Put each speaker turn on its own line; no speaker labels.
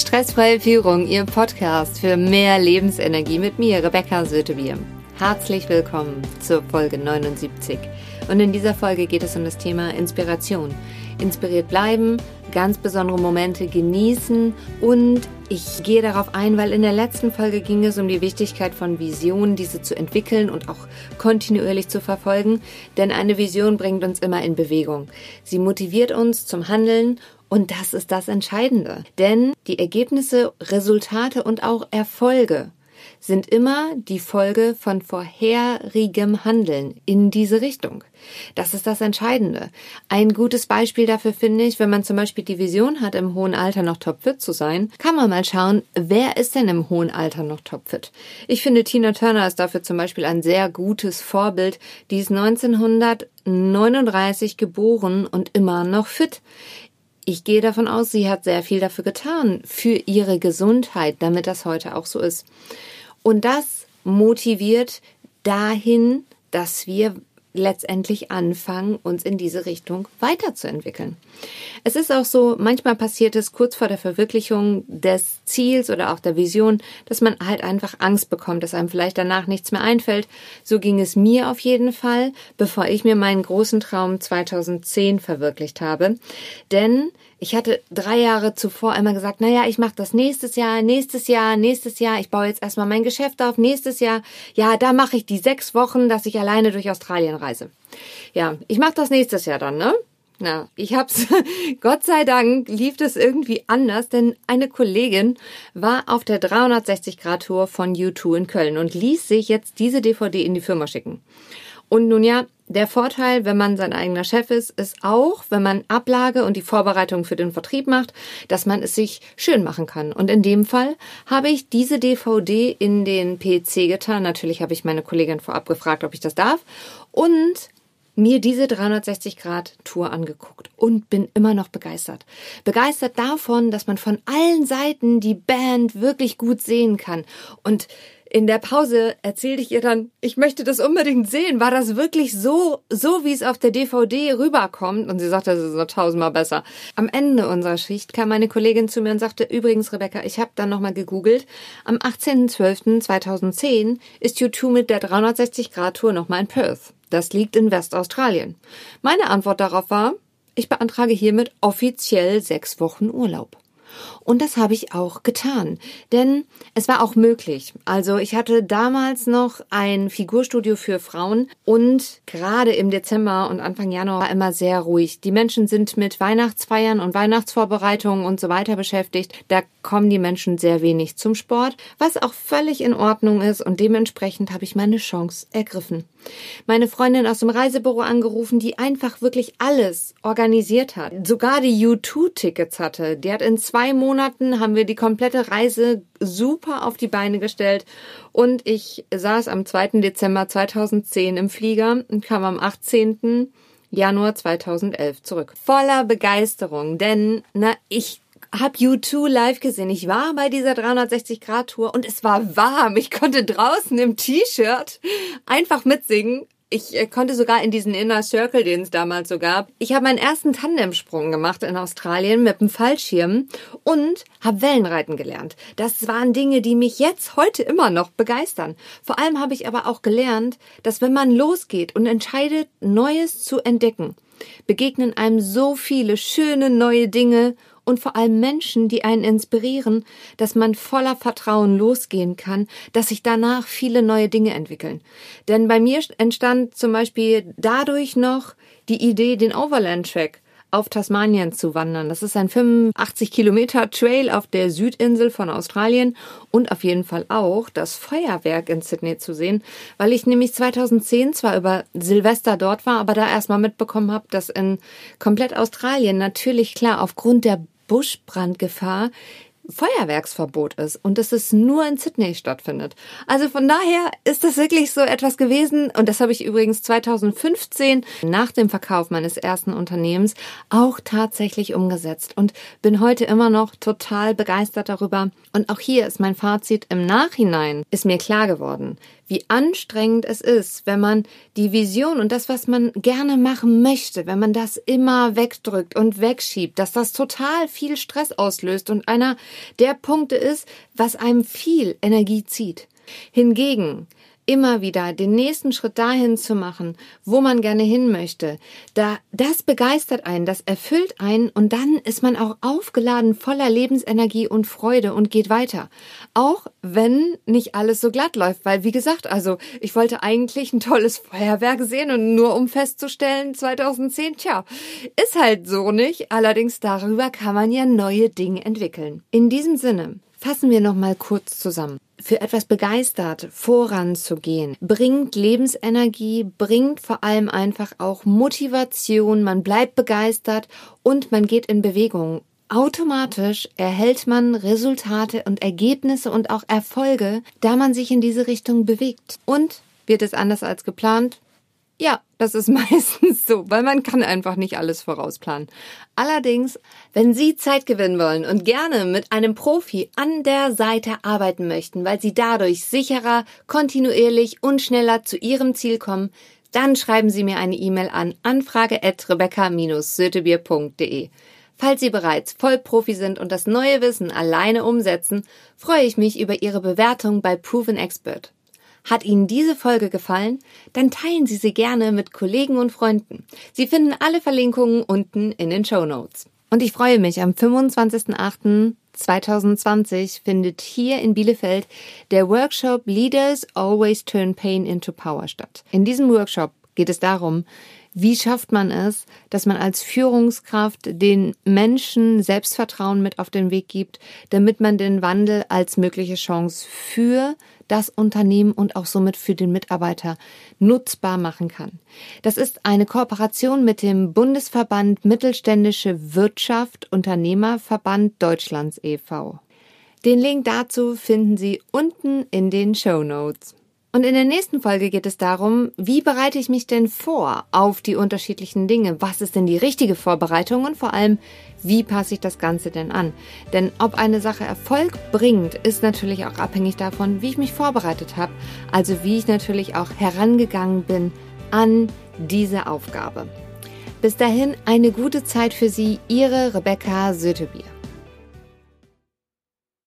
Stressfreie Führung, Ihr Podcast für mehr Lebensenergie mit mir, Rebecca Sötebier. Herzlich willkommen zur Folge 79. Und in dieser Folge geht es um das Thema Inspiration. Inspiriert bleiben, ganz besondere Momente genießen und ich gehe darauf ein, weil in der letzten Folge ging es um die Wichtigkeit von Visionen, diese zu entwickeln und auch kontinuierlich zu verfolgen, denn eine Vision bringt uns immer in Bewegung. Sie motiviert uns zum Handeln und das ist das Entscheidende. Denn die Ergebnisse, Resultate und auch Erfolge sind immer die Folge von vorherigem Handeln in diese Richtung. Das ist das Entscheidende. Ein gutes Beispiel dafür finde ich, wenn man zum Beispiel die Vision hat, im hohen Alter noch topfit zu sein, kann man mal schauen, wer ist denn im hohen Alter noch topfit? Ich finde, Tina Turner ist dafür zum Beispiel ein sehr gutes Vorbild. Die ist 1939 geboren und immer noch fit. Ich gehe davon aus, sie hat sehr viel dafür getan, für ihre Gesundheit, damit das heute auch so ist. Und das motiviert dahin, dass wir letztendlich anfangen, uns in diese Richtung weiterzuentwickeln. Es ist auch so, manchmal passiert es kurz vor der Verwirklichung des Ziels oder auch der Vision, dass man halt einfach Angst bekommt, dass einem vielleicht danach nichts mehr einfällt. So ging es mir auf jeden Fall, bevor ich mir meinen großen Traum 2010 verwirklicht habe. Denn ich hatte drei Jahre zuvor einmal gesagt, naja, ich mache das nächstes Jahr, nächstes Jahr, nächstes Jahr. Ich baue jetzt erstmal mein Geschäft auf. Nächstes Jahr, ja, da mache ich die sechs Wochen, dass ich alleine durch Australien reise. Ja, ich mache das nächstes Jahr dann, ne? Na, ich hab's, Gott sei Dank lief das irgendwie anders, denn eine Kollegin war auf der 360-Grad-Tour von U2 in Köln und ließ sich jetzt diese DVD in die Firma schicken. Und nun ja, der Vorteil, wenn man sein eigener Chef ist, ist auch, wenn man Ablage und die Vorbereitung für den Vertrieb macht, dass man es sich schön machen kann. Und in dem Fall habe ich diese DVD in den PC getan. Natürlich habe ich meine Kollegin vorab gefragt, ob ich das darf. Und mir diese 360 Grad Tour angeguckt und bin immer noch begeistert. Begeistert davon, dass man von allen Seiten die Band wirklich gut sehen kann und in der Pause erzählte ich ihr dann, ich möchte das unbedingt sehen. War das wirklich so, so wie es auf der DVD rüberkommt? Und sie sagte, das ist noch tausendmal besser. Am Ende unserer Schicht kam meine Kollegin zu mir und sagte, übrigens, Rebecca, ich habe dann nochmal gegoogelt. Am 18.12.2010 ist U2 mit der 360-Grad-Tour nochmal in Perth. Das liegt in Westaustralien. Meine Antwort darauf war, ich beantrage hiermit offiziell sechs Wochen Urlaub. Und das habe ich auch getan, denn es war auch möglich. Also ich hatte damals noch ein Figurstudio für Frauen und gerade im Dezember und Anfang Januar war immer sehr ruhig. Die Menschen sind mit Weihnachtsfeiern und Weihnachtsvorbereitungen und so weiter beschäftigt. Da kommen die Menschen sehr wenig zum Sport, was auch völlig in Ordnung ist und dementsprechend habe ich meine Chance ergriffen. Meine Freundin aus dem Reisebüro angerufen, die einfach wirklich alles organisiert hat. Sogar die U2-Tickets hatte. Die hat in zwei Monaten haben wir die komplette Reise super auf die Beine gestellt und ich saß am 2. Dezember 2010 im Flieger und kam am 18. Januar 2011 zurück. Voller Begeisterung, denn na, ich hab U2 live gesehen. Ich war bei dieser 360-Grad-Tour und es war warm. Ich konnte draußen im T-Shirt einfach mitsingen. Ich äh, konnte sogar in diesen Inner Circle, den es damals so gab. Ich habe meinen ersten Tandemsprung gemacht in Australien mit einem Fallschirm und habe Wellenreiten gelernt. Das waren Dinge, die mich jetzt heute immer noch begeistern. Vor allem habe ich aber auch gelernt, dass wenn man losgeht und entscheidet, Neues zu entdecken, begegnen einem so viele schöne neue Dinge und vor allem Menschen, die einen inspirieren, dass man voller Vertrauen losgehen kann, dass sich danach viele neue Dinge entwickeln. Denn bei mir entstand zum Beispiel dadurch noch die Idee, den Overland Track auf Tasmanien zu wandern. Das ist ein 85 Kilometer Trail auf der Südinsel von Australien und auf jeden Fall auch das Feuerwerk in Sydney zu sehen, weil ich nämlich 2010 zwar über Silvester dort war, aber da erstmal mitbekommen habe, dass in komplett Australien natürlich klar aufgrund der Buschbrandgefahr Feuerwerksverbot ist und dass es nur in Sydney stattfindet. Also von daher ist das wirklich so etwas gewesen und das habe ich übrigens 2015 nach dem Verkauf meines ersten Unternehmens auch tatsächlich umgesetzt und bin heute immer noch total begeistert darüber. Und auch hier ist mein Fazit im Nachhinein ist mir klar geworden, wie anstrengend es ist, wenn man die Vision und das, was man gerne machen möchte, wenn man das immer wegdrückt und wegschiebt, dass das total viel Stress auslöst und einer der Punkte ist, was einem viel Energie zieht. Hingegen immer wieder den nächsten Schritt dahin zu machen, wo man gerne hin möchte, da, das begeistert einen, das erfüllt einen und dann ist man auch aufgeladen voller Lebensenergie und Freude und geht weiter. Auch wenn nicht alles so glatt läuft, weil wie gesagt, also ich wollte eigentlich ein tolles Feuerwerk sehen und nur um festzustellen, 2010, tja, ist halt so nicht. Allerdings darüber kann man ja neue Dinge entwickeln. In diesem Sinne, Fassen wir noch mal kurz zusammen. Für etwas begeistert voranzugehen, bringt Lebensenergie, bringt vor allem einfach auch Motivation, man bleibt begeistert und man geht in Bewegung. Automatisch erhält man Resultate und Ergebnisse und auch Erfolge, da man sich in diese Richtung bewegt. Und wird es anders als geplant? Ja, das ist meistens so, weil man kann einfach nicht alles vorausplanen. Allerdings, wenn Sie Zeit gewinnen wollen und gerne mit einem Profi an der Seite arbeiten möchten, weil Sie dadurch sicherer, kontinuierlich und schneller zu Ihrem Ziel kommen, dann schreiben Sie mir eine E-Mail an anfrage@rebecca-sötebier.de. Falls Sie bereits Vollprofi sind und das neue Wissen alleine umsetzen, freue ich mich über Ihre Bewertung bei Proven Expert. Hat Ihnen diese Folge gefallen? Dann teilen Sie sie gerne mit Kollegen und Freunden. Sie finden alle Verlinkungen unten in den Show Notes. Und ich freue mich, am 25.08.2020 findet hier in Bielefeld der Workshop Leaders Always Turn Pain into Power statt. In diesem Workshop geht es darum, wie schafft man es, dass man als Führungskraft den Menschen Selbstvertrauen mit auf den Weg gibt, damit man den Wandel als mögliche Chance für das Unternehmen und auch somit für den Mitarbeiter nutzbar machen kann. Das ist eine Kooperation mit dem Bundesverband Mittelständische Wirtschaft Unternehmerverband Deutschlands e.V. Den Link dazu finden Sie unten in den Show Notes. Und in der nächsten Folge geht es darum, wie bereite ich mich denn vor auf die unterschiedlichen Dinge? Was ist denn die richtige Vorbereitung und vor allem, wie passe ich das Ganze denn an? Denn ob eine Sache Erfolg bringt, ist natürlich auch abhängig davon, wie ich mich vorbereitet habe. Also wie ich natürlich auch herangegangen bin an diese Aufgabe. Bis dahin eine gute Zeit für Sie, Ihre Rebecca Sötebier.